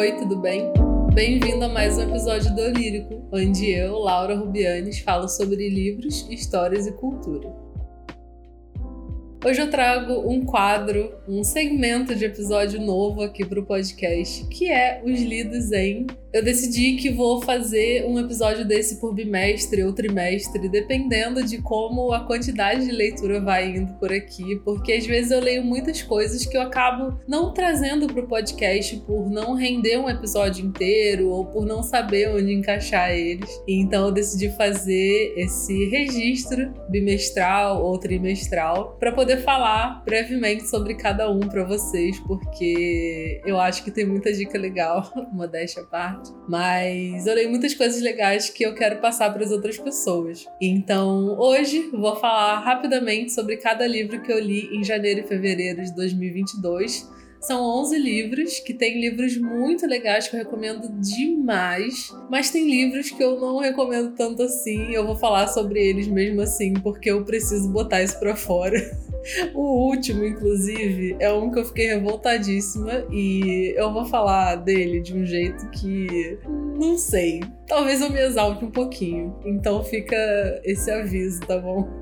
Oi, tudo bem? Bem-vindo a mais um episódio do Lírico, onde eu, Laura Rubianes, falo sobre livros, histórias e cultura. Hoje eu trago um quadro, um segmento de episódio novo aqui para o podcast, que é os lidos em. Eu decidi que vou fazer um episódio desse por bimestre ou trimestre, dependendo de como a quantidade de leitura vai indo por aqui, porque às vezes eu leio muitas coisas que eu acabo não trazendo para o podcast por não render um episódio inteiro ou por não saber onde encaixar eles. Então eu decidi fazer esse registro bimestral ou trimestral para poder falar brevemente sobre cada um para vocês, porque eu acho que tem muita dica legal, modéstia à parte. Mas eu leio muitas coisas legais que eu quero passar para as outras pessoas. Então, hoje vou falar rapidamente sobre cada livro que eu li em janeiro e fevereiro de 2022 são 11 livros, que tem livros muito legais que eu recomendo demais, mas tem livros que eu não recomendo tanto assim. Eu vou falar sobre eles mesmo assim, porque eu preciso botar isso pra fora. O último, inclusive, é um que eu fiquei revoltadíssima e eu vou falar dele de um jeito que não sei. Talvez eu me exalte um pouquinho. Então fica esse aviso, tá bom?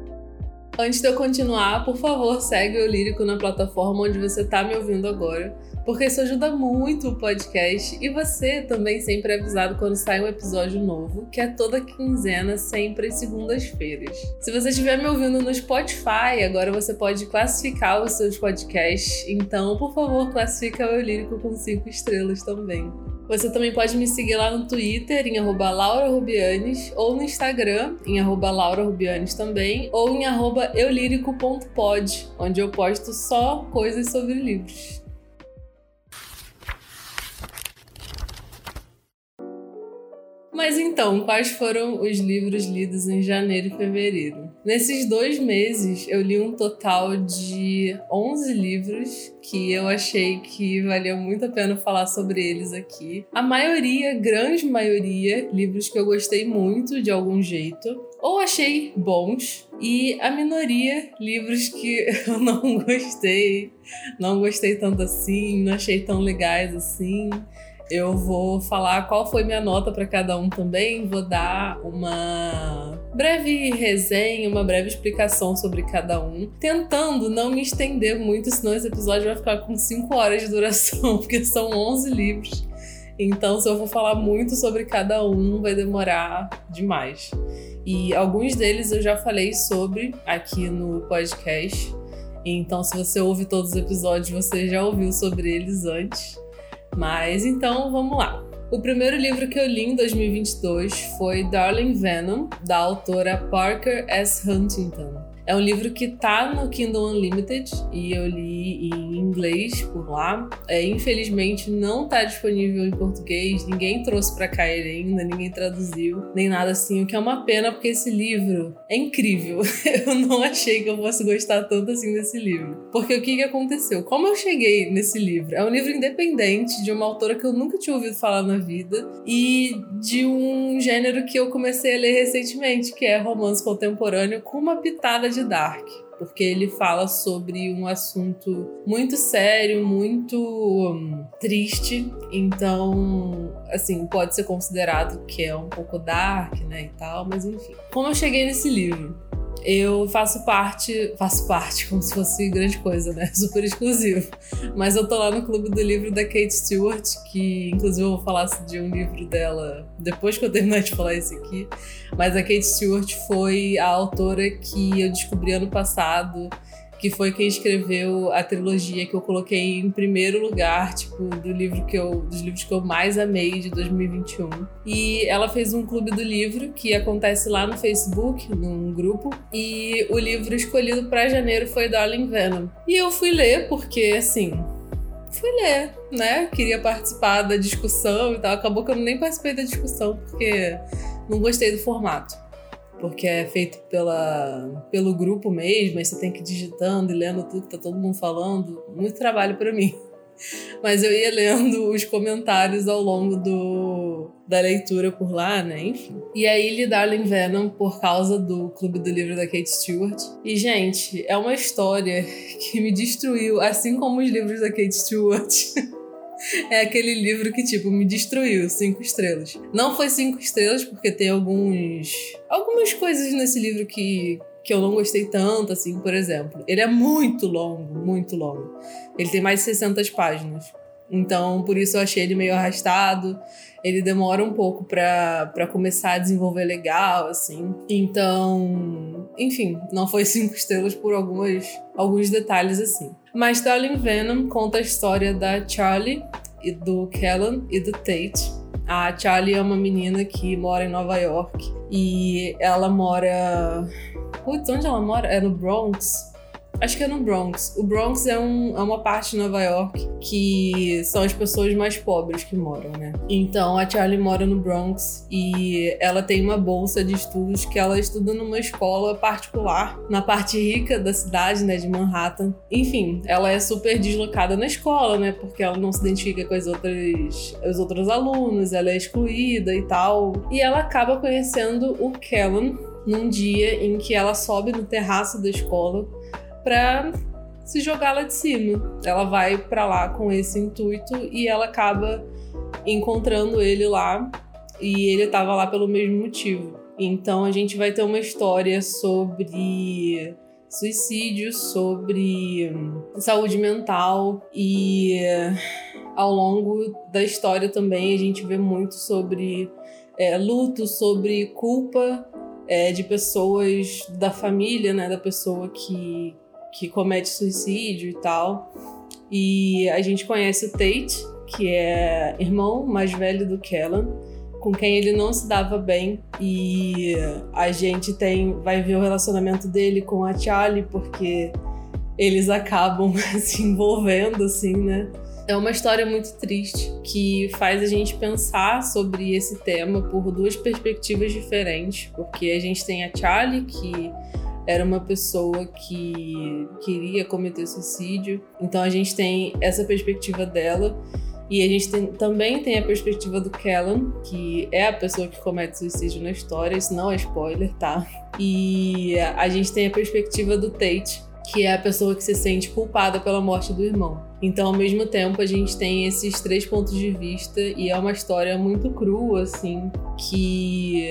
Antes de eu continuar, por favor, segue o Lírico na plataforma onde você está me ouvindo agora, porque isso ajuda muito o podcast e você também sempre é avisado quando sai um episódio novo, que é toda quinzena, sempre às segundas-feiras. Se você estiver me ouvindo no Spotify, agora você pode classificar os seus podcasts, então, por favor, classifica o Lírico com cinco estrelas também. Você também pode me seguir lá no Twitter, em laurarubianes, ou no Instagram, em laurarubianes também, ou em eulírico.pod, onde eu posto só coisas sobre livros. Mas então, quais foram os livros lidos em janeiro e fevereiro? Nesses dois meses, eu li um total de 11 livros que eu achei que valia muito a pena falar sobre eles aqui. A maioria, grande maioria, livros que eu gostei muito de algum jeito, ou achei bons, e a minoria, livros que eu não gostei, não gostei tanto assim, não achei tão legais assim. Eu vou falar qual foi minha nota para cada um também, vou dar uma breve resenha, uma breve explicação sobre cada um, tentando não me estender muito, senão esse episódio vai ficar com 5 horas de duração, porque são 11 livros. Então, se eu for falar muito sobre cada um, vai demorar demais. E alguns deles eu já falei sobre aqui no podcast. Então, se você ouve todos os episódios, você já ouviu sobre eles antes. Mas então vamos lá. O primeiro livro que eu li em 2022 foi Darling Venom, da autora Parker S. Huntington. É um livro que tá no Kindle Unlimited e eu li em inglês por lá. É, infelizmente não tá disponível em português, ninguém trouxe para cá ele ainda, ninguém traduziu, nem nada assim, o que é uma pena porque esse livro é incrível. eu não achei que eu fosse gostar tanto assim desse livro. Porque o que, que aconteceu? Como eu cheguei nesse livro? É um livro independente de uma autora que eu nunca tinha ouvido falar na vida e de um gênero que eu comecei a ler recentemente, que é romance contemporâneo com uma pitada de de Dark, porque ele fala sobre um assunto muito sério, muito hum, triste. Então, assim, pode ser considerado que é um pouco dark, né, e tal, mas enfim. Como eu cheguei nesse livro? Eu faço parte, faço parte como se fosse grande coisa, né? Super exclusivo. Mas eu tô lá no clube do livro da Kate Stewart, que inclusive eu vou falar de um livro dela depois que eu terminar de falar esse aqui. Mas a Kate Stewart foi a autora que eu descobri ano passado que foi quem escreveu a trilogia que eu coloquei em primeiro lugar, tipo, do livro que eu, dos livros que eu mais amei de 2021. E ela fez um clube do livro que acontece lá no Facebook, num grupo, e o livro escolhido para janeiro foi Darling Venom. E eu fui ler porque assim, fui ler, né? Queria participar da discussão e tal. Acabou que eu nem participei da discussão porque não gostei do formato porque é feito pela, pelo grupo mesmo, aí você tem que ir digitando e lendo tudo que tá todo mundo falando. Muito trabalho para mim. Mas eu ia lendo os comentários ao longo do, da leitura por lá, né? Enfim. E aí li Darling Venom por causa do Clube do Livro da Kate Stewart. E, gente, é uma história que me destruiu, assim como os livros da Kate Stewart. é aquele livro que, tipo, me destruiu, cinco estrelas. Não foi cinco estrelas, porque tem alguns. algumas coisas nesse livro que, que eu não gostei tanto, assim, por exemplo. Ele é muito longo, muito longo. Ele tem mais de 600 páginas. Então, por isso eu achei ele meio arrastado. Ele demora um pouco para começar a desenvolver legal, assim. Então, enfim, não foi cinco estrelas por algumas, alguns detalhes, assim. Mas Darling Venom conta a história da Charlie, e do Kellan e do Tate. A Charlie é uma menina que mora em Nova York e ela mora. Putz, onde ela mora? É no Bronx. Acho que é no Bronx. O Bronx é, um, é uma parte de Nova York que são as pessoas mais pobres que moram, né? Então a Charlie mora no Bronx e ela tem uma bolsa de estudos que ela estuda numa escola particular na parte rica da cidade, né, de Manhattan. Enfim, ela é super deslocada na escola, né, porque ela não se identifica com as outras, os outros alunos, ela é excluída e tal. E ela acaba conhecendo o Kellen num dia em que ela sobe no terraço da escola para se jogar lá de cima. Ela vai para lá com esse intuito e ela acaba encontrando ele lá e ele estava lá pelo mesmo motivo. Então a gente vai ter uma história sobre suicídio, sobre hum, saúde mental e ao longo da história também a gente vê muito sobre é, luto, sobre culpa é, de pessoas da família, né, da pessoa que, que comete suicídio e tal. E a gente conhece o Tate, que é irmão mais velho do Kellan, com quem ele não se dava bem e a gente tem vai ver o relacionamento dele com a Charlie porque eles acabam se envolvendo assim, né? É uma história muito triste que faz a gente pensar sobre esse tema por duas perspectivas diferentes, porque a gente tem a Charlie que era uma pessoa que queria cometer suicídio. Então a gente tem essa perspectiva dela. E a gente tem, também tem a perspectiva do Kellan, que é a pessoa que comete suicídio na história, isso não é spoiler, tá? E a gente tem a perspectiva do Tate, que é a pessoa que se sente culpada pela morte do irmão. Então, ao mesmo tempo, a gente tem esses três pontos de vista e é uma história muito crua, assim, que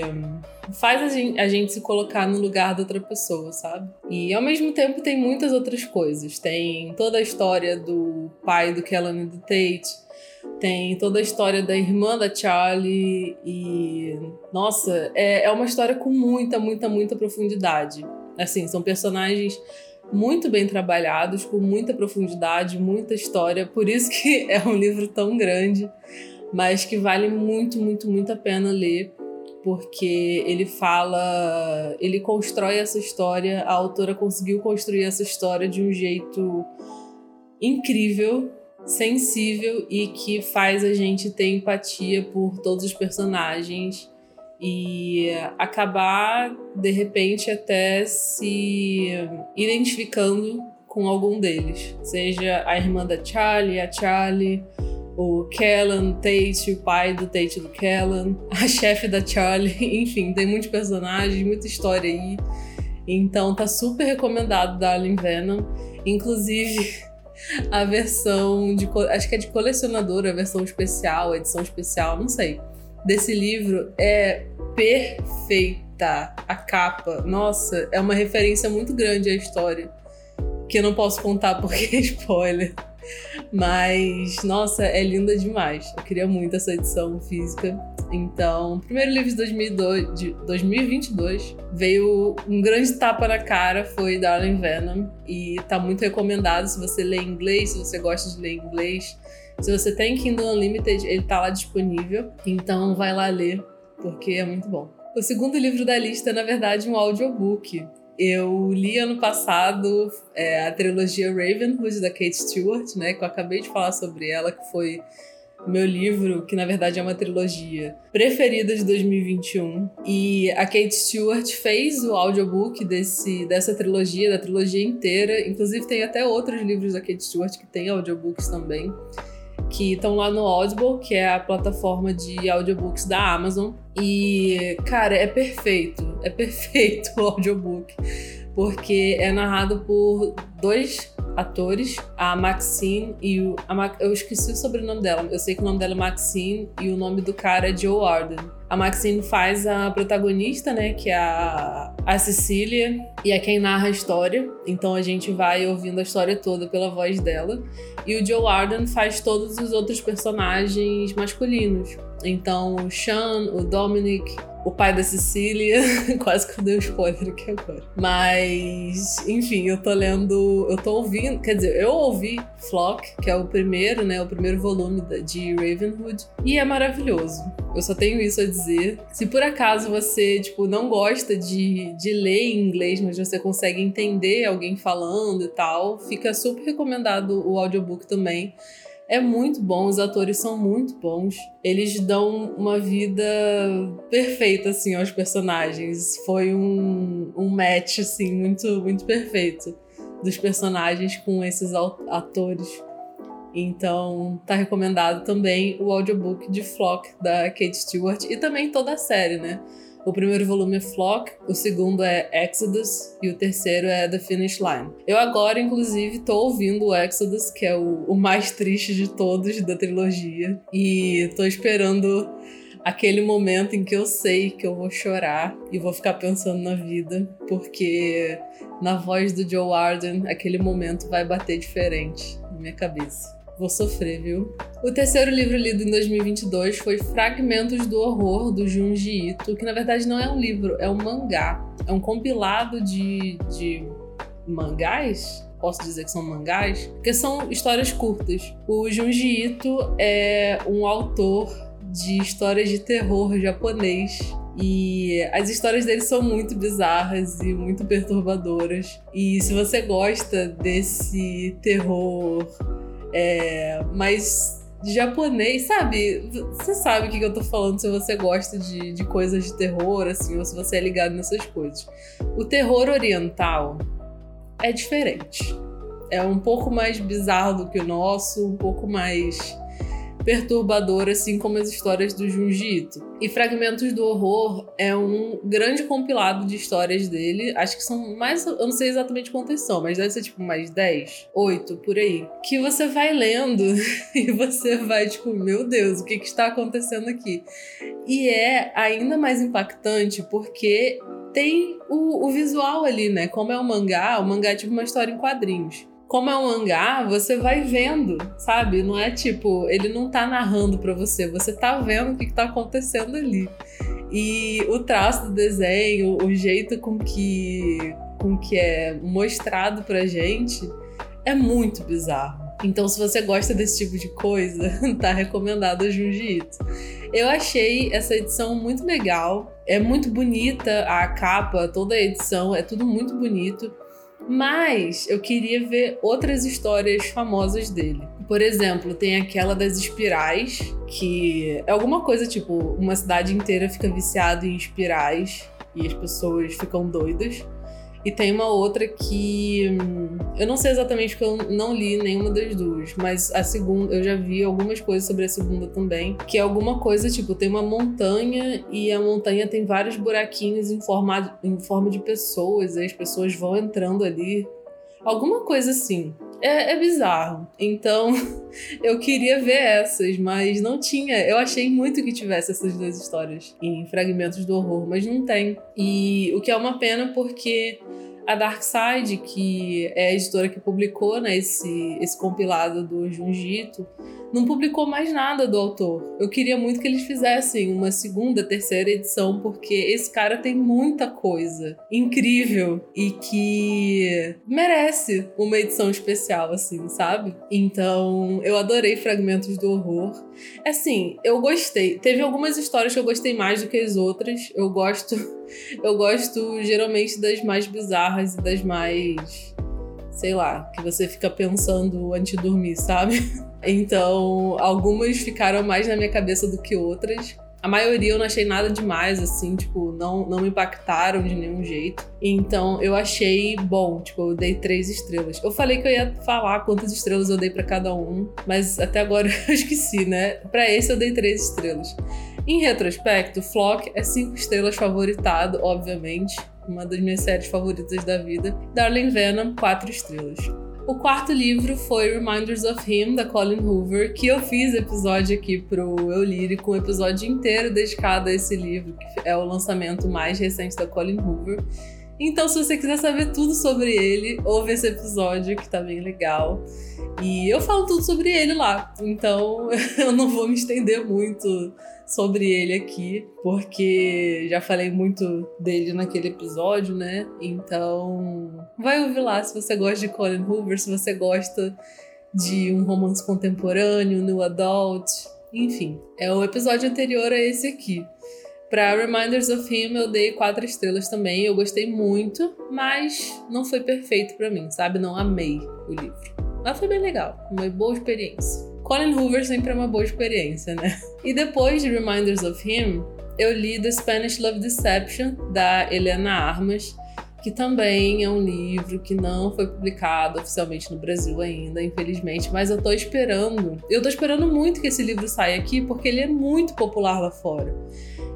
faz a gente, a gente, se colocar no lugar da outra pessoa, sabe? E ao mesmo tempo tem muitas outras coisas. Tem toda a história do pai do Kellan e do Tate, tem toda a história da irmã da Charlie e. Nossa, é, é uma história com muita, muita, muita profundidade. Assim, são personagens muito bem trabalhados, com muita profundidade, muita história. Por isso que é um livro tão grande, mas que vale muito, muito, muito a pena ler, porque ele fala, ele constrói essa história, a autora conseguiu construir essa história de um jeito incrível, sensível e que faz a gente ter empatia por todos os personagens e acabar de repente até se identificando com algum deles, seja a irmã da Charlie, a Charlie, o Kellan, Tate, o pai do Tate do Kellan, a chefe da Charlie, enfim, tem muitos personagens, muita história aí. Então tá super recomendado Darling Venom, inclusive a versão de acho que é de colecionadora, a versão especial, a edição especial, não sei desse livro é perfeita. A capa, nossa, é uma referência muito grande à história. Que eu não posso contar porque é spoiler. Mas, nossa, é linda demais. Eu queria muito essa edição física. Então, primeiro livro de, 2002, de 2022 veio um grande tapa na cara, foi Darling Venom. E tá muito recomendado se você lê inglês, se você gosta de ler inglês. Se você tem Kindle Unlimited, ele tá lá disponível. Então vai lá ler, porque é muito bom. O segundo livro da lista é, na verdade, um audiobook. Eu li ano passado é, a trilogia Ravenhood da Kate Stewart, né? Que eu acabei de falar sobre ela, que foi meu livro, que na verdade é uma trilogia preferida de 2021. E a Kate Stewart fez o audiobook desse, dessa trilogia, da trilogia inteira. Inclusive, tem até outros livros da Kate Stewart que tem audiobooks também que estão lá no Audible, que é a plataforma de audiobooks da Amazon. E, cara, é perfeito. É perfeito o audiobook. Porque é narrado por dois atores, a Maxine e o. A, eu esqueci o sobrenome dela. Eu sei que o nome dela é Maxine e o nome do cara é Joe Arden. A Maxine faz a protagonista, né? Que é a, a Cecília, e é quem narra a história. Então a gente vai ouvindo a história toda pela voz dela. E o Joe Arden faz todos os outros personagens masculinos. Então o Sean, o Dominic, o pai da Cecília. Quase que eu dei um spoiler aqui agora. Mas, enfim, eu tô lendo. Eu tô ouvindo. Quer dizer, eu ouvi Flock, que é o primeiro, né? O primeiro volume de Ravenhood. E é maravilhoso. Eu só tenho isso a dizer. Se por acaso você, tipo, não gosta de, de ler em inglês, mas você consegue entender alguém falando e tal, fica super recomendado o audiobook também. É muito bom, os atores são muito bons. Eles dão uma vida perfeita, assim, aos personagens. Foi um, um match, assim, muito, muito perfeito dos personagens com esses atores. Então, tá recomendado também o audiobook de Flock, da Kate Stewart, e também toda a série, né? O primeiro volume é Flock, o segundo é Exodus e o terceiro é The Finish Line. Eu agora, inclusive, tô ouvindo o Exodus, que é o, o mais triste de todos da trilogia, e tô esperando aquele momento em que eu sei que eu vou chorar e vou ficar pensando na vida, porque na voz do Joe Arden aquele momento vai bater diferente na minha cabeça. Vou sofrer, viu? O terceiro livro lido em 2022 foi Fragmentos do Horror, do Junji Ito, que na verdade não é um livro, é um mangá. É um compilado de, de mangás? Posso dizer que são mangás? Porque são histórias curtas. O Junji Ito é um autor de histórias de terror japonês e as histórias dele são muito bizarras e muito perturbadoras. E se você gosta desse terror é, mas japonês, sabe? Você sabe o que eu tô falando se você gosta de, de coisas de terror, assim, ou se você é ligado nessas coisas. O terror oriental é diferente. É um pouco mais bizarro do que o nosso, um pouco mais perturbador, assim como as histórias do Junji Ito. E Fragmentos do Horror é um grande compilado de histórias dele. Acho que são mais. Eu não sei exatamente quantas são, mas deve ser tipo mais 10, 8 por aí. Que você vai lendo e você vai, tipo, meu Deus, o que, que está acontecendo aqui? E é ainda mais impactante porque tem o, o visual ali, né? Como é um mangá, o mangá é tipo uma história em quadrinhos como é um mangá, você vai vendo, sabe? Não é tipo, ele não tá narrando para você, você tá vendo o que, que tá acontecendo ali. E o traço do desenho, o jeito com que, com que é mostrado pra gente é muito bizarro. Então, se você gosta desse tipo de coisa, tá recomendado a Ito. Eu achei essa edição muito legal. É muito bonita a capa, toda a edição, é tudo muito bonito. Mas eu queria ver outras histórias famosas dele. Por exemplo, tem aquela das espirais, que é alguma coisa tipo: uma cidade inteira fica viciada em espirais e as pessoas ficam doidas. E tem uma outra que hum, eu não sei exatamente porque eu não li nenhuma das duas, mas a segunda eu já vi algumas coisas sobre a segunda também, que é alguma coisa tipo tem uma montanha e a montanha tem vários buraquinhos em forma, em forma de pessoas, e as pessoas vão entrando ali, alguma coisa assim. É, é, bizarro. Então, eu queria ver essas, mas não tinha. Eu achei muito que tivesse essas duas histórias em Fragmentos do Horror, mas não tem. E o que é uma pena porque a Dark Side, que é a editora que publicou né, esse, esse compilado do Junjito, não publicou mais nada do autor. Eu queria muito que eles fizessem uma segunda, terceira edição, porque esse cara tem muita coisa incrível e que merece uma edição especial, assim, sabe? Então, eu adorei Fragmentos do Horror. Assim, eu gostei. Teve algumas histórias que eu gostei mais do que as outras. Eu gosto. Eu gosto geralmente das mais bizarras e das mais sei lá, que você fica pensando antes de dormir, sabe? Então, algumas ficaram mais na minha cabeça do que outras. A maioria eu não achei nada demais, assim, tipo, não, não me impactaram de nenhum jeito. Então eu achei bom, tipo, eu dei três estrelas. Eu falei que eu ia falar quantas estrelas eu dei para cada um, mas até agora eu esqueci, né? Para esse eu dei três estrelas. Em retrospecto, Flock é cinco estrelas favoritado, obviamente uma das minhas séries favoritas da vida. Darling Venom, quatro estrelas. O quarto livro foi Reminders of Him, da Colin Hoover, que eu fiz episódio aqui pro Eu Lírico, um episódio inteiro dedicado a esse livro, que é o lançamento mais recente da Colin Hoover. Então, se você quiser saber tudo sobre ele, ouve esse episódio que tá bem legal. E eu falo tudo sobre ele lá. Então, eu não vou me estender muito sobre ele aqui, porque já falei muito dele naquele episódio, né? Então, vai ouvir lá se você gosta de Colin Hoover, se você gosta de um romance contemporâneo, new adult, enfim. É o episódio anterior a esse aqui. Para Reminders of Him eu dei quatro estrelas também, eu gostei muito, mas não foi perfeito para mim, sabe? Não amei o livro. Mas foi bem legal, uma boa experiência. Colin Hoover sempre é uma boa experiência, né? E depois de Reminders of Him, eu li The Spanish Love Deception, da Helena Armas, que também é um livro que não foi publicado oficialmente no Brasil ainda, infelizmente, mas eu tô esperando. Eu tô esperando muito que esse livro saia aqui porque ele é muito popular lá fora.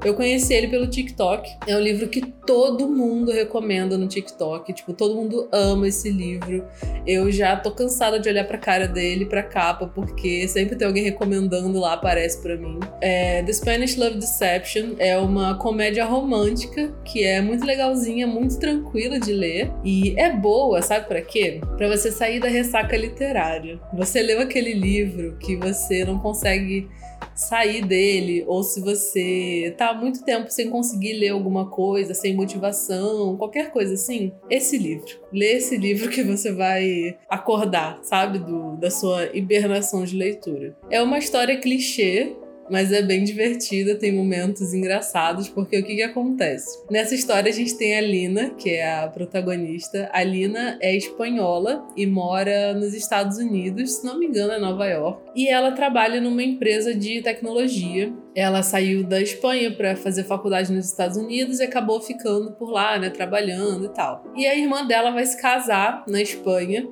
Eu conheci ele pelo TikTok. É um livro que todo mundo recomenda no TikTok. Tipo, todo mundo ama esse livro. Eu já tô cansada de olhar pra cara dele, pra capa, porque sempre tem alguém recomendando lá, aparece para mim. É, The Spanish Love Deception é uma comédia romântica que é muito legalzinha, muito tranquila de ler. E é boa, sabe para quê? Para você sair da ressaca literária. Você leu aquele livro que você não consegue sair dele, ou se você tá há muito tempo sem conseguir ler alguma coisa, sem motivação, qualquer coisa assim, esse livro. Lê esse livro que você vai acordar, sabe, do, da sua hibernação de leitura. É uma história clichê, mas é bem divertida, tem momentos engraçados, porque o que, que acontece? Nessa história a gente tem a Lina, que é a protagonista. A Lina é espanhola e mora nos Estados Unidos, se não me engano, é Nova York. E ela trabalha numa empresa de tecnologia. Ela saiu da Espanha para fazer faculdade nos Estados Unidos e acabou ficando por lá, né, trabalhando e tal. E a irmã dela vai se casar na Espanha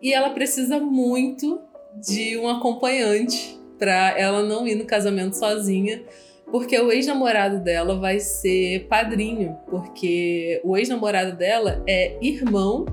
e ela precisa muito de um acompanhante pra ela não ir no casamento sozinha, porque o ex-namorado dela vai ser padrinho, porque o ex-namorado dela é irmão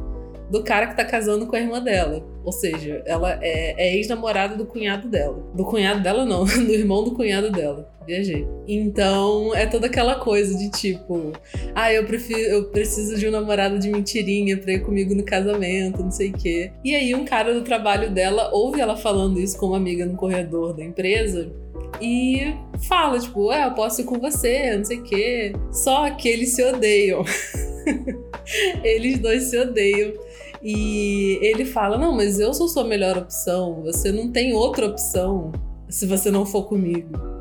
do cara que tá casando com a irmã dela. Ou seja, ela é, é ex-namorada do cunhado dela. Do cunhado dela, não, do irmão do cunhado dela. Viajei. Então é toda aquela coisa de tipo, ah, eu, prefiro, eu preciso de um namorado de mentirinha pra ir comigo no casamento, não sei o quê. E aí um cara do trabalho dela ouve ela falando isso com uma amiga no corredor da empresa e fala, tipo, é, eu posso ir com você, não sei o quê. Só que eles se odeiam. eles dois se odeiam. E ele fala: Não, mas eu sou sua melhor opção, você não tem outra opção se você não for comigo.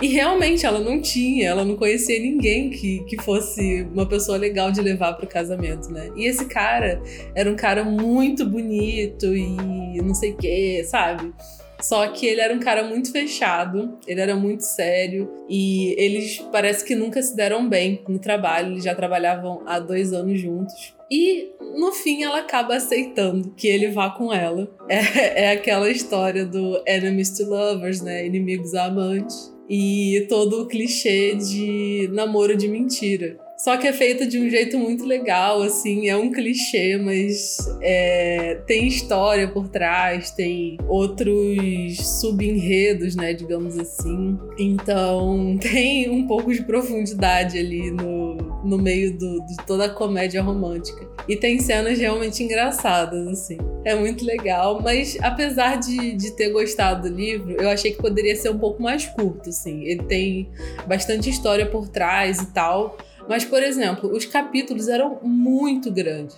E realmente ela não tinha, ela não conhecia ninguém que, que fosse uma pessoa legal de levar para o casamento, né? E esse cara era um cara muito bonito e não sei o que, sabe? Só que ele era um cara muito fechado, ele era muito sério e eles parece que nunca se deram bem no trabalho, eles já trabalhavam há dois anos juntos. E no fim ela acaba aceitando que ele vá com ela. É, é aquela história do enemies to lovers, né? Inimigos a amantes. E todo o clichê de namoro de mentira. Só que é feito de um jeito muito legal, assim, é um clichê, mas é, tem história por trás, tem outros subenredos, né, digamos assim. Então tem um pouco de profundidade ali no, no meio do, de toda a comédia romântica. E tem cenas realmente engraçadas, assim. É muito legal, mas apesar de, de ter gostado do livro, eu achei que poderia ser um pouco mais curto, assim. Ele tem bastante história por trás e tal. Mas, por exemplo, os capítulos eram muito grandes.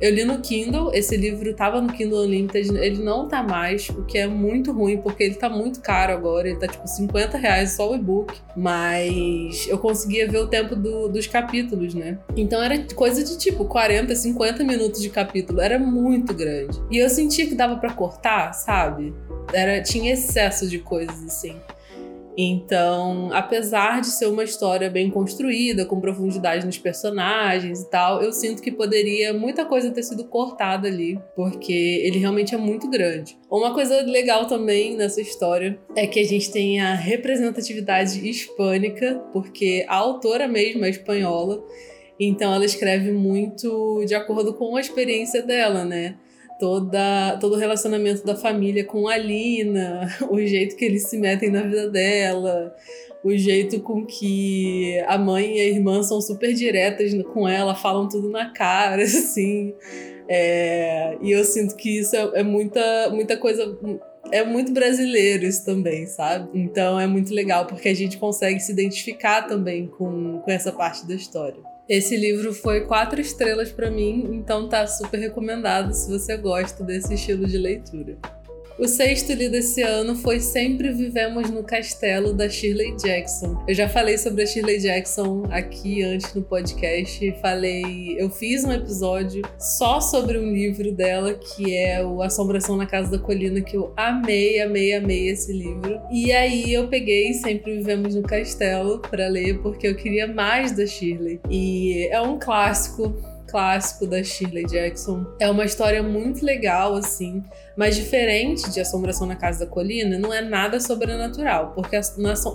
Eu li no Kindle, esse livro estava no Kindle Unlimited, ele não tá mais, o que é muito ruim, porque ele tá muito caro agora, ele tá tipo 50 reais só o e-book, mas eu conseguia ver o tempo do, dos capítulos, né? Então era coisa de tipo 40, 50 minutos de capítulo, era muito grande. E eu sentia que dava para cortar, sabe? Era, tinha excesso de coisas assim. Então, apesar de ser uma história bem construída, com profundidade nos personagens e tal, eu sinto que poderia muita coisa ter sido cortada ali, porque ele realmente é muito grande. Uma coisa legal também nessa história é que a gente tem a representatividade hispânica, porque a autora mesmo é espanhola, então ela escreve muito de acordo com a experiência dela, né? Toda todo o relacionamento da família com a Lina, o jeito que eles se metem na vida dela, o jeito com que a mãe e a irmã são super diretas com ela, falam tudo na cara, assim. É, e eu sinto que isso é, é muita, muita coisa é muito brasileiro isso também, sabe? Então é muito legal porque a gente consegue se identificar também com, com essa parte da história. Esse livro foi quatro estrelas para mim, então tá super recomendado se você gosta desse estilo de leitura. O sexto lido esse ano foi Sempre Vivemos no Castelo, da Shirley Jackson. Eu já falei sobre a Shirley Jackson aqui antes no podcast. Falei. Eu fiz um episódio só sobre um livro dela, que é o Assombração na Casa da Colina, que eu amei, amei, amei esse livro. E aí eu peguei Sempre Vivemos no Castelo para ler, porque eu queria mais da Shirley. E é um clássico clássico da Shirley Jackson. É uma história muito legal, assim. Mas diferente de Assombração na Casa da Colina, não é nada sobrenatural, porque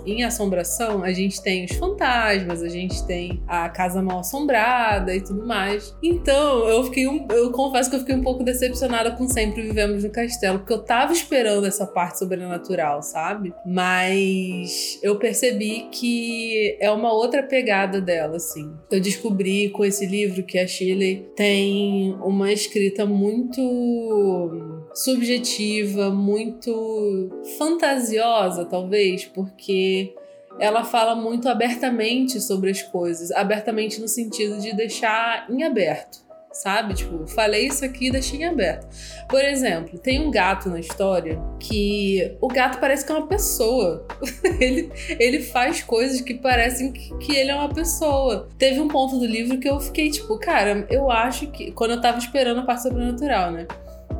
em Assombração a gente tem os fantasmas, a gente tem a casa mal assombrada e tudo mais. Então, eu fiquei um, eu confesso que eu fiquei um pouco decepcionada com Sempre Vivemos no Castelo, porque eu tava esperando essa parte sobrenatural, sabe? Mas eu percebi que é uma outra pegada dela, assim. Eu descobri com esse livro que a Shirley tem uma escrita muito subjetiva, muito fantasiosa, talvez, porque ela fala muito abertamente sobre as coisas, abertamente no sentido de deixar em aberto, sabe? Tipo, falei isso aqui e deixei em aberto. Por exemplo, tem um gato na história que o gato parece que é uma pessoa. ele, ele faz coisas que parecem que, que ele é uma pessoa. Teve um ponto do livro que eu fiquei tipo, cara, eu acho que. Quando eu tava esperando a parte sobrenatural, né?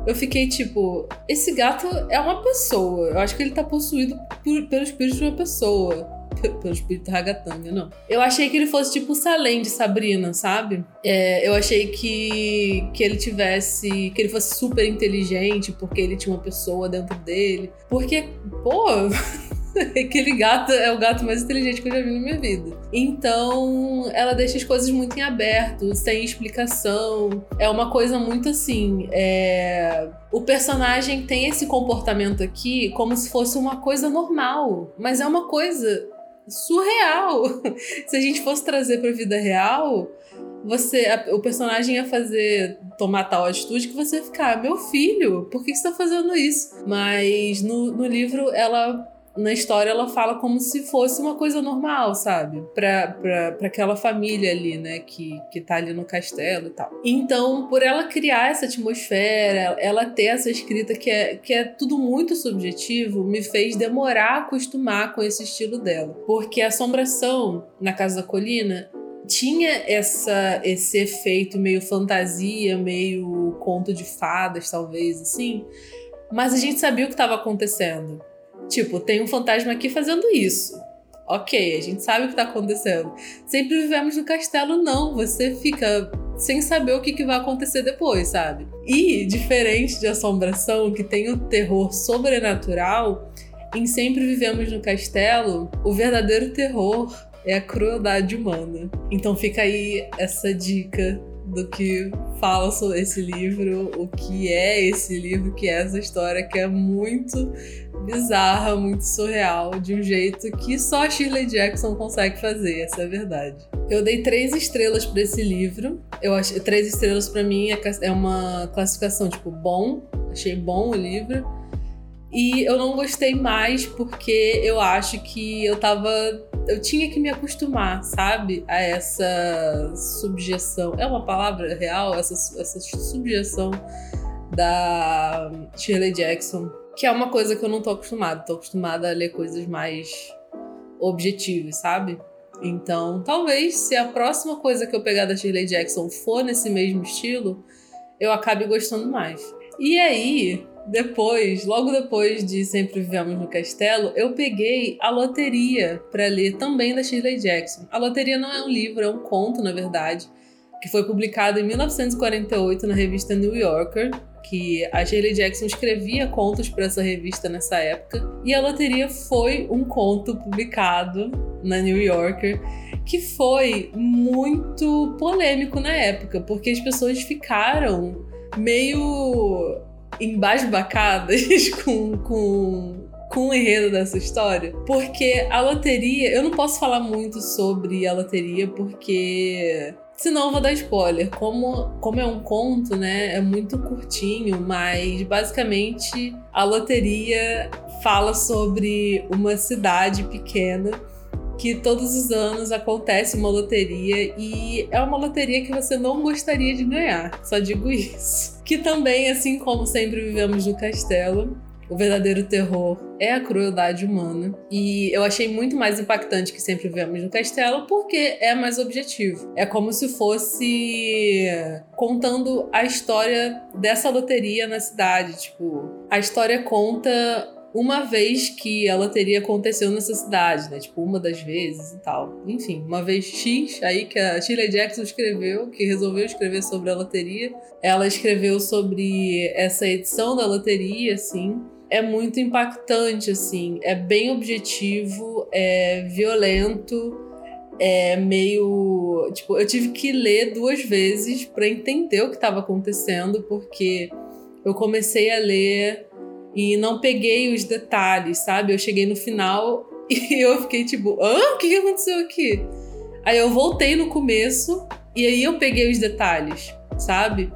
Eu fiquei tipo, esse gato é uma pessoa. Eu acho que ele tá possuído por, pelo espírito de uma pessoa. Pelo espírito ragatanga, não. Eu achei que ele fosse tipo o Salem de Sabrina, sabe? É, eu achei que, que ele tivesse. que ele fosse super inteligente, porque ele tinha uma pessoa dentro dele. Porque, pô. Aquele gato é o gato mais inteligente que eu já vi na minha vida. Então, ela deixa as coisas muito em aberto, sem explicação. É uma coisa muito assim. É... O personagem tem esse comportamento aqui como se fosse uma coisa normal, mas é uma coisa surreal. se a gente fosse trazer para a vida real, você, a, o personagem ia fazer tomar tal atitude que você ia ficar, meu filho, por que você está fazendo isso? Mas no, no livro ela na história ela fala como se fosse uma coisa normal, sabe? Pra aquela família ali, né? Que, que tá ali no castelo e tal. Então, por ela criar essa atmosfera, ela ter essa escrita que é, que é tudo muito subjetivo, me fez demorar a acostumar com esse estilo dela. Porque a assombração na Casa da Colina tinha essa, esse efeito meio fantasia, meio conto de fadas, talvez, assim. Mas a gente sabia o que estava acontecendo Tipo, tem um fantasma aqui fazendo isso. Ok, a gente sabe o que tá acontecendo. Sempre vivemos no castelo, não. Você fica sem saber o que, que vai acontecer depois, sabe? E, diferente de Assombração, que tem o terror sobrenatural, em Sempre Vivemos no Castelo, o verdadeiro terror é a crueldade humana. Então fica aí essa dica do que fala sobre esse livro, o que é esse livro, que é essa história que é muito bizarra, muito surreal, de um jeito que só a Shirley Jackson consegue fazer, essa é a verdade. Eu dei três estrelas para esse livro. Eu achei três estrelas para mim é, é uma classificação tipo bom, achei bom o livro. E eu não gostei mais porque eu acho que eu tava. Eu tinha que me acostumar, sabe? A essa subjeção. É uma palavra real? Essa, essa subjeção da Shirley Jackson que é uma coisa que eu não tô acostumada. Tô acostumada a ler coisas mais objetivas, sabe? Então, talvez se a próxima coisa que eu pegar da Shirley Jackson for nesse mesmo estilo, eu acabe gostando mais. E aí, depois, logo depois de Sempre Vivemos no Castelo, eu peguei a loteria para ler também da Shirley Jackson. A loteria não é um livro, é um conto, na verdade, que foi publicado em 1948 na revista New Yorker que a Shirley Jackson escrevia contos para essa revista nessa época, e a loteria foi um conto publicado na New Yorker que foi muito polêmico na época, porque as pessoas ficaram meio embasbacadas com, com, com o enredo dessa história. Porque a loteria, eu não posso falar muito sobre a loteria porque Senão eu vou dar spoiler. Como, como é um conto, né? É muito curtinho, mas basicamente a loteria fala sobre uma cidade pequena que todos os anos acontece uma loteria e é uma loteria que você não gostaria de ganhar. Só digo isso. Que também, assim como sempre vivemos no castelo, o verdadeiro terror é a crueldade humana. E eu achei muito mais impactante que sempre vemos no castelo, porque é mais objetivo. É como se fosse contando a história dessa loteria na cidade. Tipo, a história conta uma vez que a loteria aconteceu nessa cidade, né? Tipo, uma das vezes e tal. Enfim, uma vez X aí que a Shirley Jackson escreveu, que resolveu escrever sobre a loteria. Ela escreveu sobre essa edição da loteria, assim. É muito impactante, assim. É bem objetivo, é violento, é meio. Tipo, eu tive que ler duas vezes para entender o que estava acontecendo, porque eu comecei a ler e não peguei os detalhes, sabe? Eu cheguei no final e eu fiquei tipo, hã? O que aconteceu aqui? Aí eu voltei no começo e aí eu peguei os detalhes, sabe?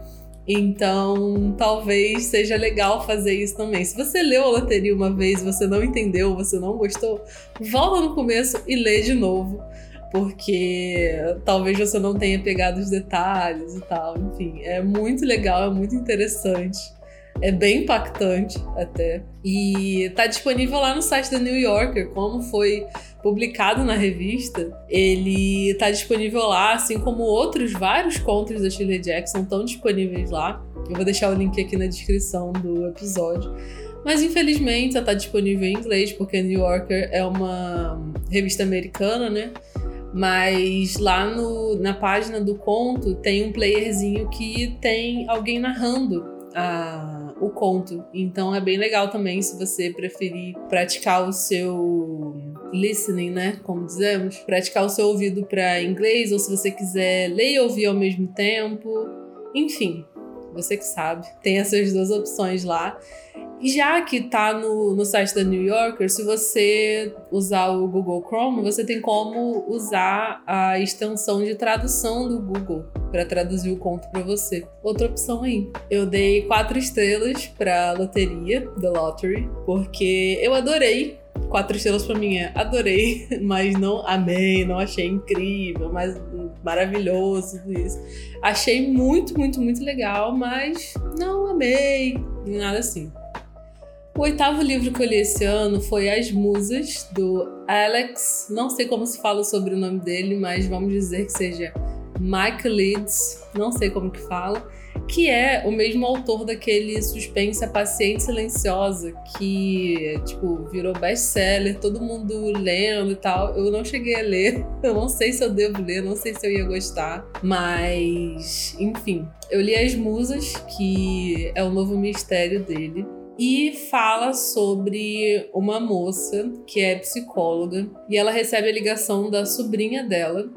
Então, talvez seja legal fazer isso também. Se você leu a loteria uma vez, você não entendeu, você não gostou, volta no começo e lê de novo, porque talvez você não tenha pegado os detalhes e tal. Enfim, é muito legal, é muito interessante. É bem impactante até. E tá disponível lá no site da New Yorker, como foi publicado na revista. Ele tá disponível lá, assim como outros vários contos da Shirley Jackson estão disponíveis lá. Eu vou deixar o link aqui na descrição do episódio. Mas infelizmente só tá disponível em inglês, porque New Yorker é uma revista americana, né? Mas lá no, na página do conto tem um playerzinho que tem alguém narrando a o conto. Então é bem legal também se você preferir praticar o seu listening, né? Como dizemos, praticar o seu ouvido para inglês, ou se você quiser ler e ouvir ao mesmo tempo. Enfim, você que sabe. Tem essas duas opções lá. Já que tá no, no site da New Yorker, se você usar o Google Chrome, você tem como usar a extensão de tradução do Google para traduzir o conto para você. Outra opção aí. Eu dei quatro estrelas para loteria, The Lottery, porque eu adorei. Quatro estrelas para mim é adorei, mas não amei, não achei incrível, mas maravilhoso tudo isso. Achei muito, muito, muito legal, mas não amei, nada assim. O oitavo livro que eu li esse ano foi As Musas, do Alex. Não sei como se fala sobre o nome dele, mas vamos dizer que seja Mike Leeds, não sei como que fala, que é o mesmo autor daquele suspense A Paciente Silenciosa, que, tipo, virou best-seller, todo mundo lendo e tal. Eu não cheguei a ler, eu não sei se eu devo ler, não sei se eu ia gostar, mas, enfim. Eu li As Musas, que é o novo mistério dele e fala sobre uma moça que é psicóloga e ela recebe a ligação da sobrinha dela,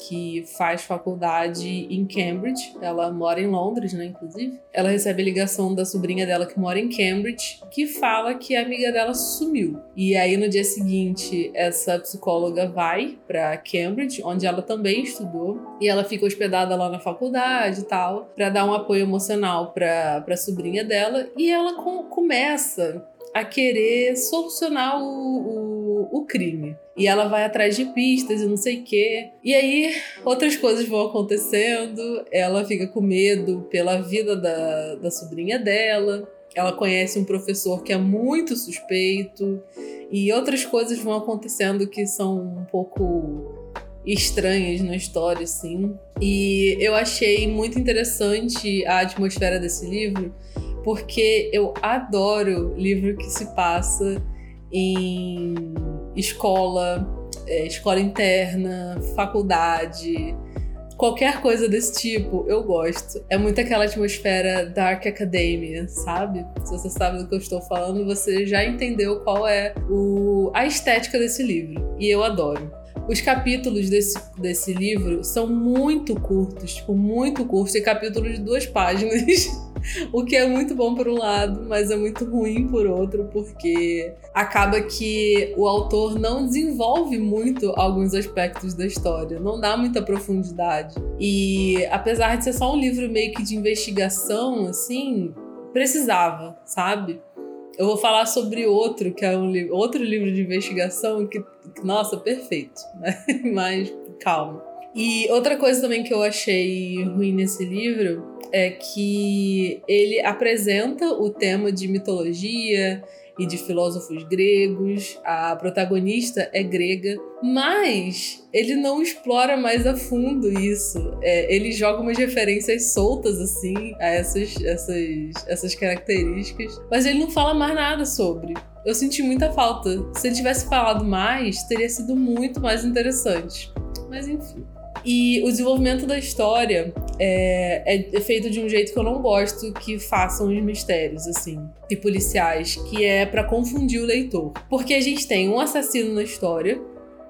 que faz faculdade em Cambridge. Ela mora em Londres, né, inclusive. Ela recebe a ligação da sobrinha dela que mora em Cambridge, que fala que a amiga dela sumiu. E aí no dia seguinte, essa psicóloga vai para Cambridge, onde ela também estudou, e ela fica hospedada lá na faculdade e tal, para dar um apoio emocional para a sobrinha dela, e ela com, começa a querer solucionar o, o, o crime. E ela vai atrás de pistas e não sei o quê. E aí outras coisas vão acontecendo. Ela fica com medo pela vida da, da sobrinha dela. Ela conhece um professor que é muito suspeito. E outras coisas vão acontecendo que são um pouco estranhas na história, assim. E eu achei muito interessante a atmosfera desse livro porque eu adoro livro que se passa em escola, é, escola interna, faculdade, qualquer coisa desse tipo, eu gosto. É muito aquela atmosfera Dark Academia, sabe? Se você sabe do que eu estou falando, você já entendeu qual é o, a estética desse livro. E eu adoro. Os capítulos desse, desse livro são muito curtos, tipo, muito curtos, tem capítulos de duas páginas. o que é muito bom por um lado, mas é muito ruim por outro, porque acaba que o autor não desenvolve muito alguns aspectos da história, não dá muita profundidade. E apesar de ser só um livro meio que de investigação, assim, precisava, sabe? Eu vou falar sobre outro, que é um li outro livro de investigação que, nossa, perfeito, né? mas calma. E outra coisa também que eu achei ruim nesse livro é que ele apresenta o tema de mitologia e de filósofos gregos. A protagonista é grega, mas ele não explora mais a fundo isso. É, ele joga umas referências soltas assim a essas, essas, essas características, mas ele não fala mais nada sobre. Eu senti muita falta. Se ele tivesse falado mais, teria sido muito mais interessante. Mas enfim. E o desenvolvimento da história é, é, feito de um jeito que eu não gosto que façam os mistérios, assim, e policiais, que é para confundir o leitor. Porque a gente tem um assassino na história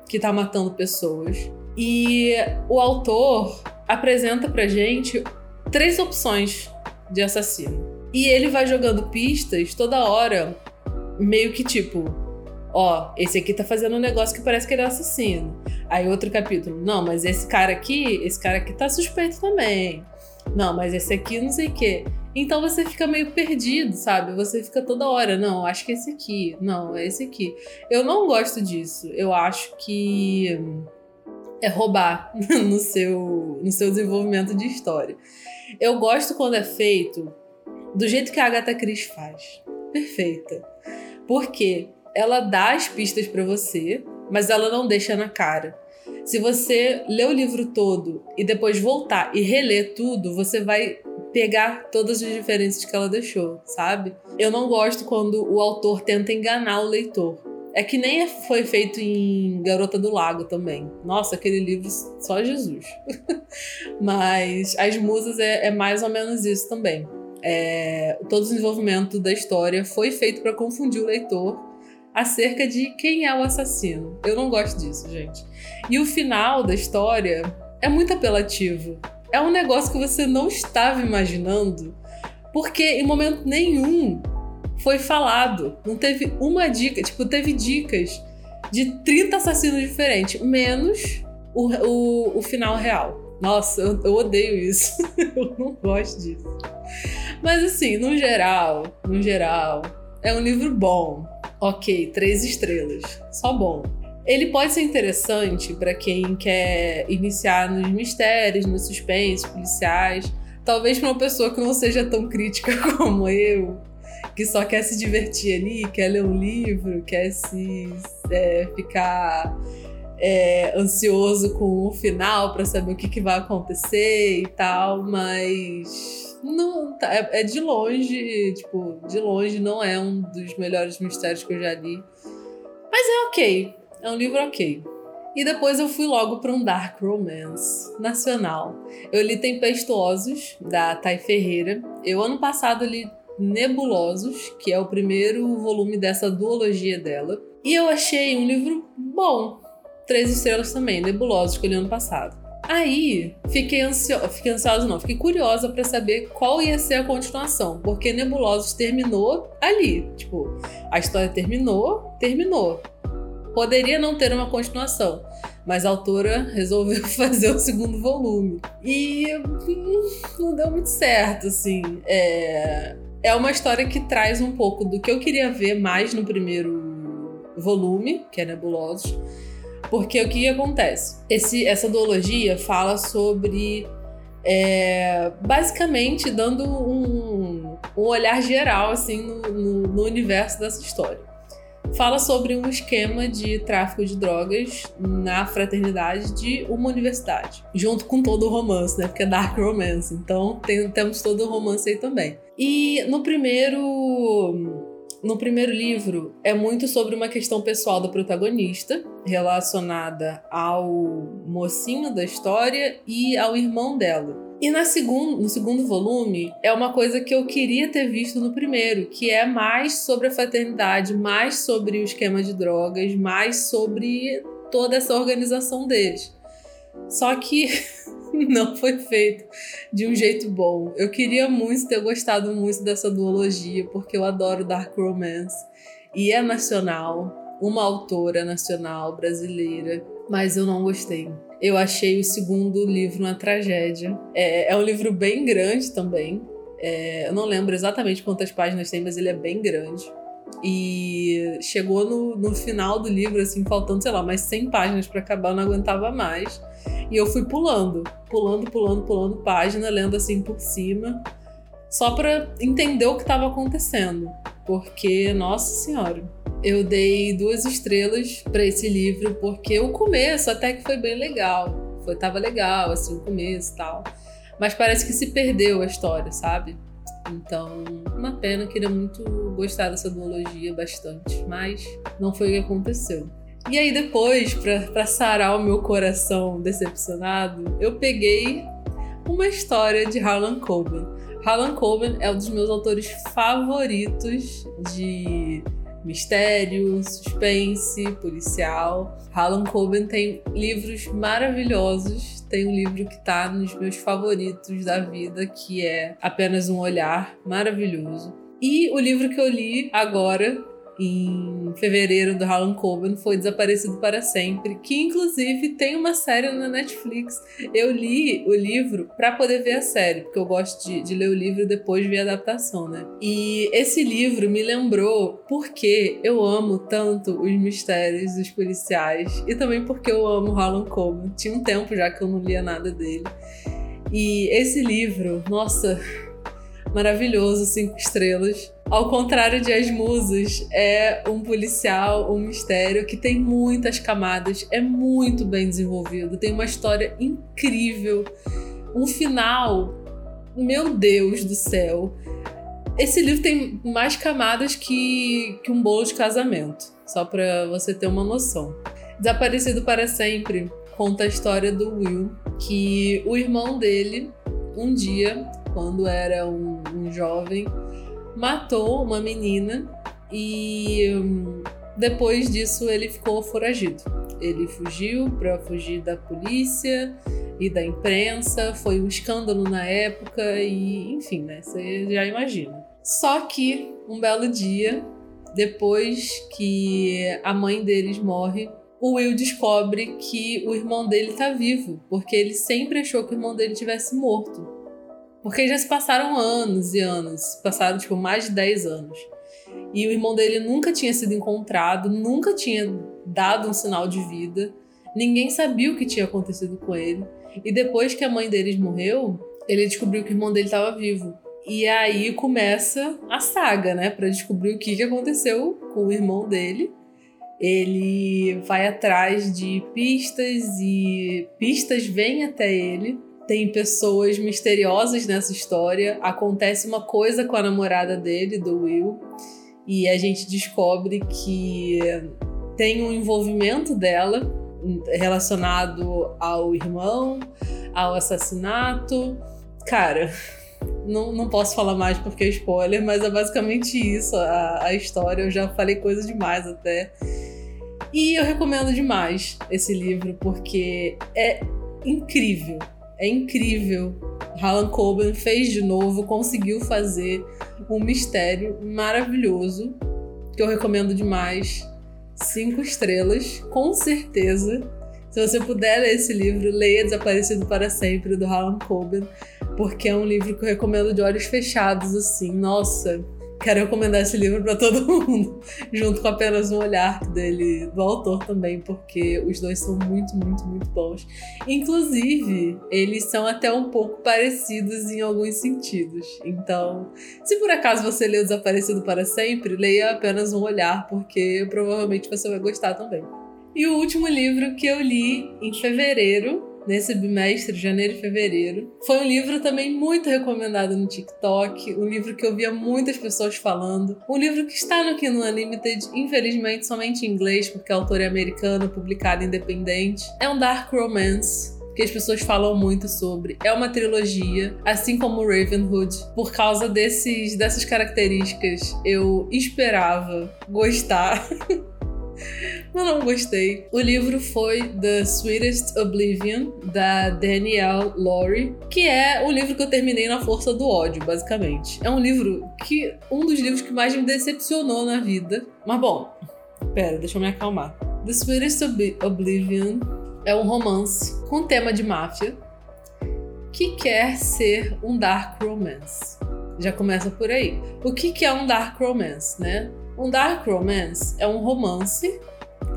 que tá matando pessoas, e o autor apresenta pra gente três opções de assassino. E ele vai jogando pistas toda hora, meio que tipo, ó, esse aqui tá fazendo um negócio que parece que ele é assassino. Aí outro capítulo, não, mas esse cara aqui, esse cara aqui tá suspeito também. Não, mas esse aqui não sei o quê. Então você fica meio perdido, sabe? Você fica toda hora, não, acho que é esse aqui, não, é esse aqui. Eu não gosto disso. Eu acho que é roubar no seu, no seu desenvolvimento de história. Eu gosto quando é feito do jeito que a Agatha Christie faz. Perfeita. Porque ela dá as pistas para você, mas ela não deixa na cara. Se você ler o livro todo e depois voltar e reler tudo, você vai pegar todas as diferenças que ela deixou, sabe? Eu não gosto quando o autor tenta enganar o leitor. É que nem foi feito em Garota do Lago também. Nossa, aquele livro só Jesus. Mas As Musas é, é, mais ou menos isso também. É, todo o desenvolvimento da história foi feito para confundir o leitor acerca de quem é o assassino. Eu não gosto disso, gente. E o final da história é muito apelativo. É um negócio que você não estava imaginando, porque em momento nenhum foi falado. Não teve uma dica. Tipo, teve dicas de 30 assassinos diferentes, menos o, o, o final real. Nossa, eu, eu odeio isso. eu não gosto disso. Mas assim, no geral, no geral, é um livro bom. Ok, três estrelas. Só bom. Ele pode ser interessante para quem quer iniciar nos mistérios, nos suspense policiais. Talvez para uma pessoa que não seja tão crítica como eu, que só quer se divertir ali, quer ler um livro, quer se é, ficar é, ansioso com o final para saber o que, que vai acontecer e tal, mas não, tá, é, é, de longe, tipo, de longe não é um dos melhores mistérios que eu já li. Mas é ok. É um livro ok. E depois eu fui logo para um Dark Romance nacional. Eu li Tempestuosos, da Thay Ferreira. Eu, ano passado, li Nebulosos, que é o primeiro volume dessa duologia dela. E eu achei um livro bom. Três estrelas também, Nebulosos, que eu li ano passado. Aí, fiquei ansiosa, fiquei ansiosa não, fiquei curiosa para saber qual ia ser a continuação, porque Nebulosos terminou ali, tipo, a história terminou, terminou. Poderia não ter uma continuação, mas a autora resolveu fazer o segundo volume. E hum, não deu muito certo, assim. É, é uma história que traz um pouco do que eu queria ver mais no primeiro volume, que é Nebulosos porque o que acontece? Esse, essa duologia fala sobre. É, basicamente dando um, um, olhar geral assim no, no, no universo dessa história. Fala sobre um esquema de tráfico de drogas na fraternidade de uma universidade, junto com todo o romance, né? Porque é dark romance, então tem, temos todo o romance aí também. E no primeiro no primeiro livro é muito sobre uma questão pessoal da protagonista, relacionada ao mocinho da história e ao irmão dela. E na segundo, no segundo volume é uma coisa que eu queria ter visto no primeiro, que é mais sobre a fraternidade, mais sobre o esquema de drogas, mais sobre toda essa organização deles. Só que não foi feito de um jeito bom. Eu queria muito ter gostado muito dessa duologia, porque eu adoro Dark Romance. E é nacional, uma autora nacional brasileira, mas eu não gostei. Eu achei o segundo livro uma tragédia. É, é um livro bem grande também. É, eu não lembro exatamente quantas páginas tem, mas ele é bem grande. E chegou no, no final do livro, assim, faltando, sei lá, mais 100 páginas para acabar, eu não aguentava mais. E eu fui pulando, pulando, pulando, pulando página, lendo assim por cima, só para entender o que estava acontecendo. Porque, nossa senhora, eu dei duas estrelas para esse livro, porque o começo até que foi bem legal. Foi, tava legal, assim, o começo e tal. Mas parece que se perdeu a história, sabe? Então, uma pena, queria muito gostar dessa duologia bastante, mas não foi o que aconteceu. E aí depois, para sarar o meu coração decepcionado, eu peguei uma história de Harlan Coben. Harlan Coben é um dos meus autores favoritos de mistério, suspense, policial. Harlan Coben tem livros maravilhosos. Tem um livro que está nos meus favoritos da vida, que é Apenas um Olhar, maravilhoso. E o livro que eu li agora, em fevereiro do Harlan Coben foi Desaparecido para Sempre, que inclusive tem uma série na Netflix. Eu li o livro para poder ver a série, porque eu gosto de, de, ler o livro e depois ver a adaptação, né? E esse livro me lembrou porque eu amo tanto os mistérios dos policiais e também porque eu amo Harlan Coben. Tinha um tempo já que eu não lia nada dele. E esse livro, nossa, maravilhoso, cinco estrelas. Ao contrário de As Musas, é um policial, um mistério que tem muitas camadas, é muito bem desenvolvido, tem uma história incrível, um final, meu Deus do céu. Esse livro tem mais camadas que, que um bolo de casamento, só para você ter uma noção. Desaparecido para sempre conta a história do Will, que o irmão dele, um dia, quando era um, um jovem, matou uma menina e hum, depois disso ele ficou foragido. Ele fugiu para fugir da polícia e da imprensa, foi um escândalo na época e, enfim, né, você já imagina. Só que um belo dia, depois que a mãe deles morre, o Will descobre que o irmão dele tá vivo, porque ele sempre achou que o irmão dele tivesse morto. Porque já se passaram anos e anos, passaram tipo mais de 10 anos. E o irmão dele nunca tinha sido encontrado, nunca tinha dado um sinal de vida. Ninguém sabia o que tinha acontecido com ele. E depois que a mãe deles morreu, ele descobriu que o irmão dele estava vivo. E aí começa a saga, né, para descobrir o que, que aconteceu com o irmão dele. Ele vai atrás de pistas e pistas vêm até ele tem pessoas misteriosas nessa história. Acontece uma coisa com a namorada dele, do Will, e a gente descobre que tem um envolvimento dela relacionado ao irmão, ao assassinato. Cara, não, não posso falar mais porque é spoiler, mas é basicamente isso a, a história. Eu já falei coisa demais até. E eu recomendo demais esse livro porque é incrível é incrível. Harlan Coben fez de novo, conseguiu fazer um mistério maravilhoso que eu recomendo demais. Cinco estrelas, com certeza. Se você puder ler esse livro, leia Desaparecido para Sempre, do Harlan Coben, porque é um livro que eu recomendo de olhos fechados, assim. Nossa, quero recomendar esse livro para todo mundo, junto com apenas um olhar dele, do autor também, porque os dois são muito, muito, muito bons. Inclusive, eles são até um pouco parecidos em alguns sentidos. Então, se por acaso você leu Desaparecido para Sempre, leia apenas um olhar, porque provavelmente você vai gostar também. E o último livro que eu li em fevereiro nesse bimestre, janeiro e fevereiro. Foi um livro também muito recomendado no TikTok, um livro que eu via muitas pessoas falando, um livro que está no Kindle Unlimited, infelizmente somente em inglês, porque a autor é americana, publicado independente. É um dark romance, que as pessoas falam muito sobre. É uma trilogia, assim como Ravenhood. Por causa desses, dessas características, eu esperava gostar. Eu não gostei. O livro foi The Sweetest Oblivion, da Danielle Laurie, que é o livro que eu terminei na força do ódio, basicamente. É um livro que. um dos livros que mais me decepcionou na vida. Mas bom, pera, deixa eu me acalmar. The Sweetest Ob Oblivion é um romance com tema de máfia que quer ser um dark romance. Já começa por aí. O que, que é um dark romance, né? Um dark romance é um romance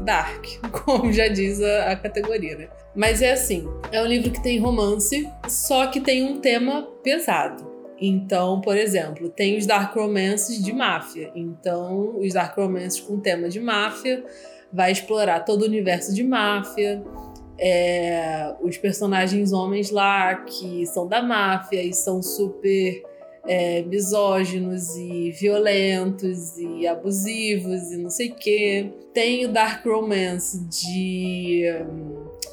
dark, como já diz a, a, categoria, né? Mas é assim, é um livro que tem romance, só que tem um tema pesado. Então, por exemplo, tem os dark romances de máfia. Então, os dark romances com tema de máfia vai explorar todo o universo de máfia, é, os personagens homens lá que são da máfia e são super é, misóginos e violentos e abusivos e não sei o quê. Tem o Dark Romance de.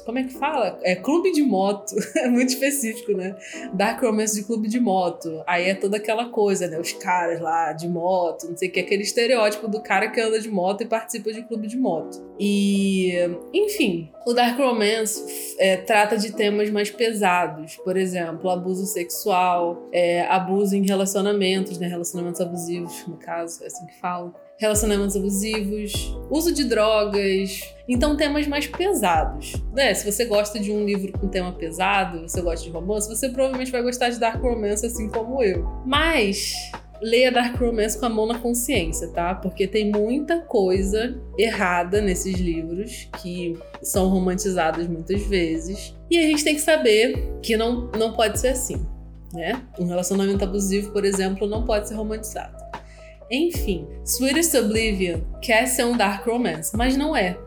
Como é que fala? É clube de moto. É muito específico, né? Dark Romance de clube de moto. Aí é toda aquela coisa, né? Os caras lá de moto, não sei o que, aquele estereótipo do cara que anda de moto e participa de clube de moto. E, enfim, o Dark Romance é, trata de temas mais pesados, por exemplo, abuso sexual, é, abuso em relacionamentos, né? Relacionamentos abusivos, no caso, é assim que falo relacionamentos abusivos, uso de drogas. Então, temas mais pesados. Né? Se você gosta de um livro com tema pesado, você gosta de romance, você provavelmente vai gostar de Dark Romance assim como eu. Mas leia Dark Romance com a mão na consciência, tá? Porque tem muita coisa errada nesses livros que são romantizados muitas vezes. E a gente tem que saber que não, não pode ser assim, né? Um relacionamento abusivo, por exemplo, não pode ser romantizado. Enfim, Sweetest Oblivion quer ser um dark romance, mas não é.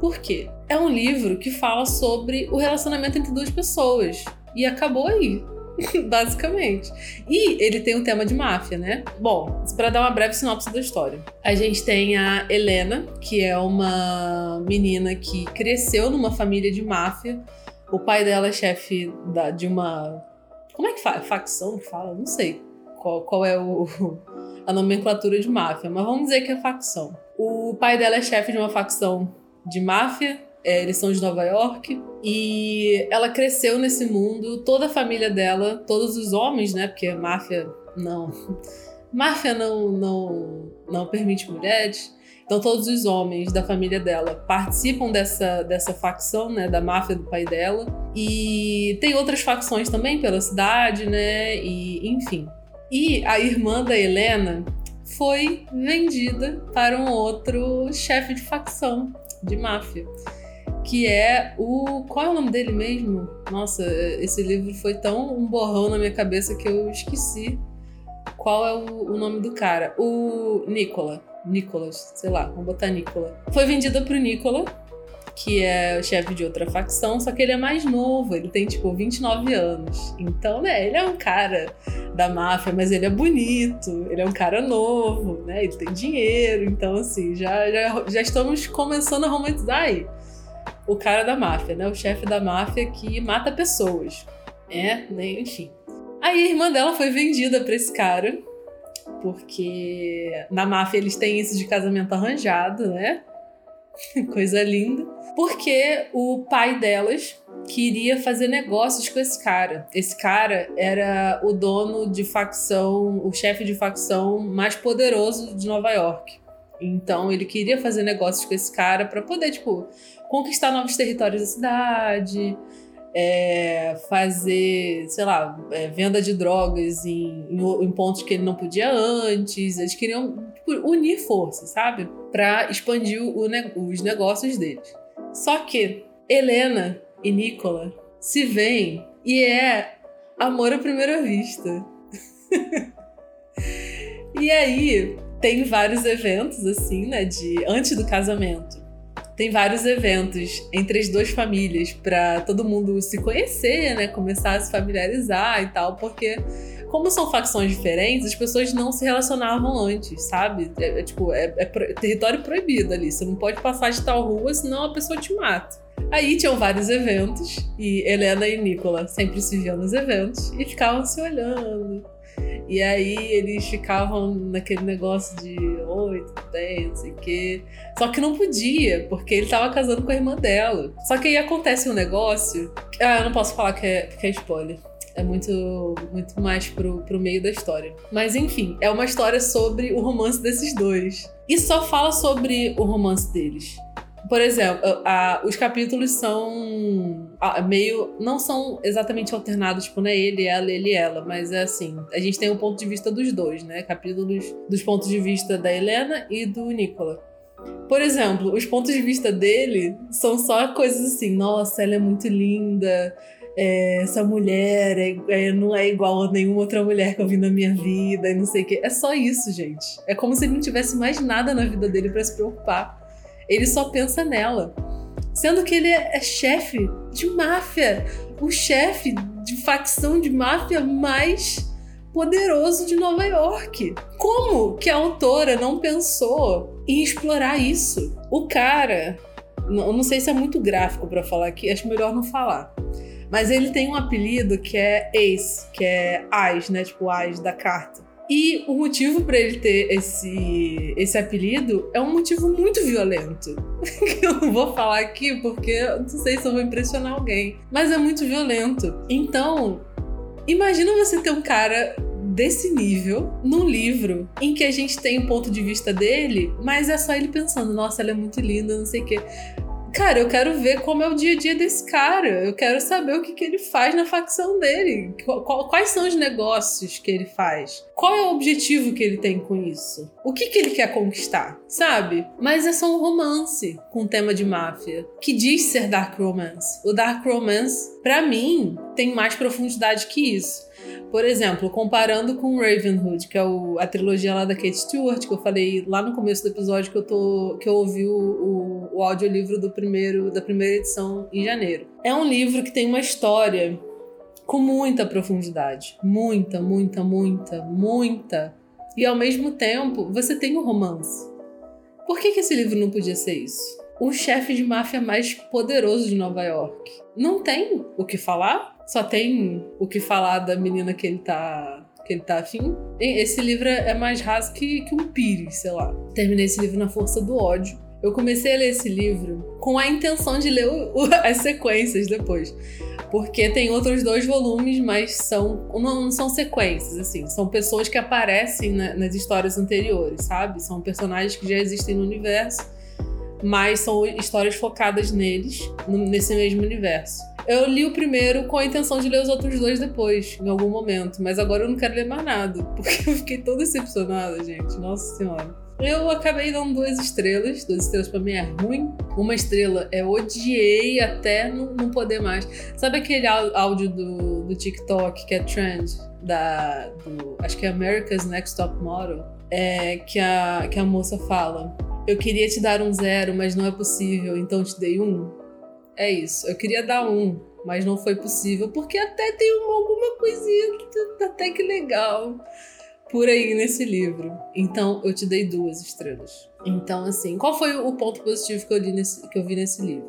Por quê? É um livro que fala sobre o relacionamento entre duas pessoas. E acabou aí. Basicamente. E ele tem um tema de máfia, né? Bom, para dar uma breve sinopse da história. A gente tem a Helena, que é uma menina que cresceu numa família de máfia. O pai dela é chefe de uma. Como é que fala? Facção que fala? Não sei qual, qual é o, a nomenclatura de máfia, mas vamos dizer que é facção. O pai dela é chefe de uma facção de máfia, é, eles são de Nova York, e ela cresceu nesse mundo, toda a família dela, todos os homens, né? Porque máfia não. Máfia não, não, não permite mulheres. Então todos os homens da família dela participam dessa, dessa facção, né, da máfia do pai dela. E tem outras facções também pela cidade, né? E enfim. E a irmã da Helena foi vendida para um outro chefe de facção de máfia, que é o. Qual é o nome dele mesmo? Nossa, esse livro foi tão um borrão na minha cabeça que eu esqueci qual é o, o nome do cara. O Nicola. Nicolas, sei lá, vamos botar Nicola. Foi vendida pro Nicola que é o chefe de outra facção, só que ele é mais novo, ele tem tipo 29 anos. Então, né, ele é um cara da máfia, mas ele é bonito, ele é um cara novo, né? Ele tem dinheiro, então assim, já, já, já estamos começando a romantizar aí. O cara da máfia, né? O chefe da máfia que mata pessoas. É, né? Enfim. Aí a irmã dela foi vendida para esse cara, porque na máfia eles têm isso de casamento arranjado, né? Coisa linda. Porque o pai delas queria fazer negócios com esse cara. Esse cara era o dono de facção, o chefe de facção mais poderoso de Nova York. Então ele queria fazer negócios com esse cara para poder, tipo, conquistar novos territórios da cidade, é, fazer, sei lá, é, venda de drogas em, em, em, pontos que ele não podia antes. Eles queriam tipo, unir forças, sabe? Para expandir o, os negócios deles. Só que Helena e Nicola se veem e é amor à primeira vista. e aí tem vários eventos assim, né, de antes do casamento tem vários eventos entre as duas famílias para todo mundo se conhecer, né? Começar a se familiarizar e tal, porque como são facções diferentes, as pessoas não se relacionavam antes, sabe? É, é tipo, é, é, território proibido ali. Você não pode passar de tal rua, senão a pessoa te mata. Aí tinham vários eventos e Helena e Nicola sempre se viam nos eventos e ficavam se olhando. E aí eles ficavam naquele negócio de oito, dez, não sei o quê. Só que não podia, porque ele tava casando com a irmã dela. Só que aí acontece um negócio. Ah, eu não posso falar que é, que é spoiler. É muito, muito mais pro, pro meio da história. Mas enfim, é uma história sobre o romance desses dois. E só fala sobre o romance deles. Por exemplo, a, os capítulos são a, meio. não são exatamente alternados, tipo, não é ele, ela, ele ela, mas é assim. A gente tem o um ponto de vista dos dois, né? Capítulos dos pontos de vista da Helena e do Nicola. Por exemplo, os pontos de vista dele são só coisas assim, nossa, ela é muito linda, é, essa mulher é, é, não é igual a nenhuma outra mulher que eu vi na minha vida e não sei o quê. É só isso, gente. É como se ele não tivesse mais nada na vida dele para se preocupar. Ele só pensa nela. Sendo que ele é, chefe de máfia, o chefe de facção de máfia mais poderoso de Nova York. Como que a autora não pensou em explorar isso? O cara, eu não sei se é muito gráfico para falar aqui, acho melhor não falar. Mas ele tem um apelido que é Ace, que é As, né? Tipo As da carta. E o motivo para ele ter esse, esse apelido é um motivo muito violento. que eu não vou falar aqui porque não sei se eu vou impressionar alguém. Mas é muito violento. Então, imagina você ter um cara desse nível num livro em que a gente tem o ponto de vista dele, mas é só ele pensando, nossa, ela é muito linda, não sei o quê. Cara, eu quero ver como é o dia a dia desse cara. Eu quero saber o que, que ele faz na facção dele. Quais são os negócios que ele faz? Qual é o objetivo que ele tem com isso? O que, que ele quer conquistar? Sabe? Mas é só um romance com tema de máfia que diz ser Dark Romance. O Dark Romance, para mim, tem mais profundidade que isso. Por exemplo, comparando com Ravenhood, que é o, a trilogia lá da Kate Stewart, que eu falei lá no começo do episódio que eu, tô, que eu ouvi o, o, o audiolivro do primeiro, da primeira edição em janeiro. É um livro que tem uma história com muita profundidade. Muita, muita, muita, muita. E ao mesmo tempo, você tem o um romance. Por que, que esse livro não podia ser isso? O chefe de máfia mais poderoso de Nova York. Não tem o que falar? Só tem o que falar da menina que ele tá que ele tá afim. Esse livro é mais raso que, que um pires, sei lá. Terminei esse livro na força do ódio. Eu comecei a ler esse livro com a intenção de ler o, o, as sequências depois. Porque tem outros dois volumes, mas são não, não são sequências, assim. São pessoas que aparecem na, nas histórias anteriores, sabe? São personagens que já existem no universo, mas são histórias focadas neles, no, nesse mesmo universo. Eu li o primeiro com a intenção de ler os outros dois depois, em algum momento. Mas agora eu não quero ler mais nada, porque eu fiquei toda decepcionada, gente. Nossa Senhora. Eu acabei dando duas estrelas. Duas estrelas pra mim é ruim. Uma estrela é odiei até não, não poder mais. Sabe aquele áudio do, do TikTok que é trend? Da, do, acho que é America's Next Top Model. É, que, a, que a moça fala: Eu queria te dar um zero, mas não é possível, então te dei um. É isso. Eu queria dar um, mas não foi possível, porque até tem uma, alguma coisinha até que legal por aí nesse livro. Então eu te dei duas estrelas. Então, assim, qual foi o ponto positivo que eu, li nesse, que eu vi nesse livro?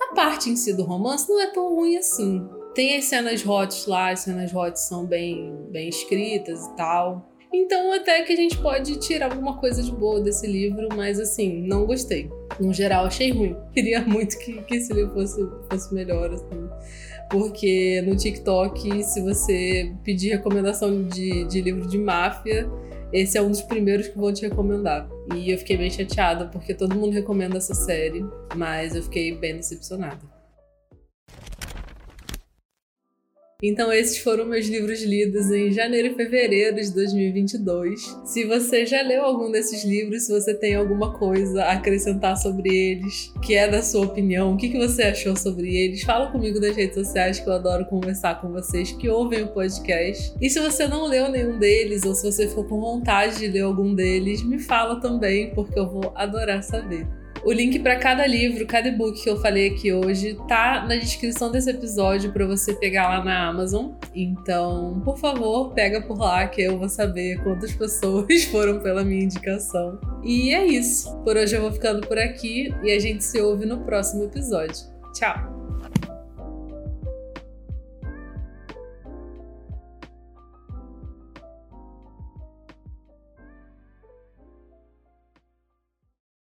A parte em si do romance não é tão ruim assim. Tem as cenas hot lá, as cenas hot são bem, bem escritas e tal. Então, até que a gente pode tirar alguma coisa de boa desse livro, mas assim, não gostei. No geral, achei ruim. Queria muito que, que esse livro fosse, fosse melhor, assim. Porque no TikTok, se você pedir recomendação de, de livro de máfia, esse é um dos primeiros que vão te recomendar. E eu fiquei bem chateada, porque todo mundo recomenda essa série, mas eu fiquei bem decepcionada. Então, esses foram meus livros lidos em janeiro e fevereiro de 2022. Se você já leu algum desses livros, se você tem alguma coisa a acrescentar sobre eles, que é da sua opinião, o que, você achou sobre eles, fala comigo nas redes sociais que eu adoro conversar com vocês que ouvem o podcast. E se você não leu nenhum deles, ou se você ficou com vontade de ler algum deles, me fala também, porque eu vou adorar saber. O link para cada livro, cada e-book que eu falei aqui hoje, tá na descrição desse episódio para você pegar lá na Amazon. Então, por favor, pega por lá que eu vou saber quantas pessoas foram pela minha indicação. E é isso. Por hoje eu vou ficando por aqui e a gente se ouve no próximo episódio. Tchau!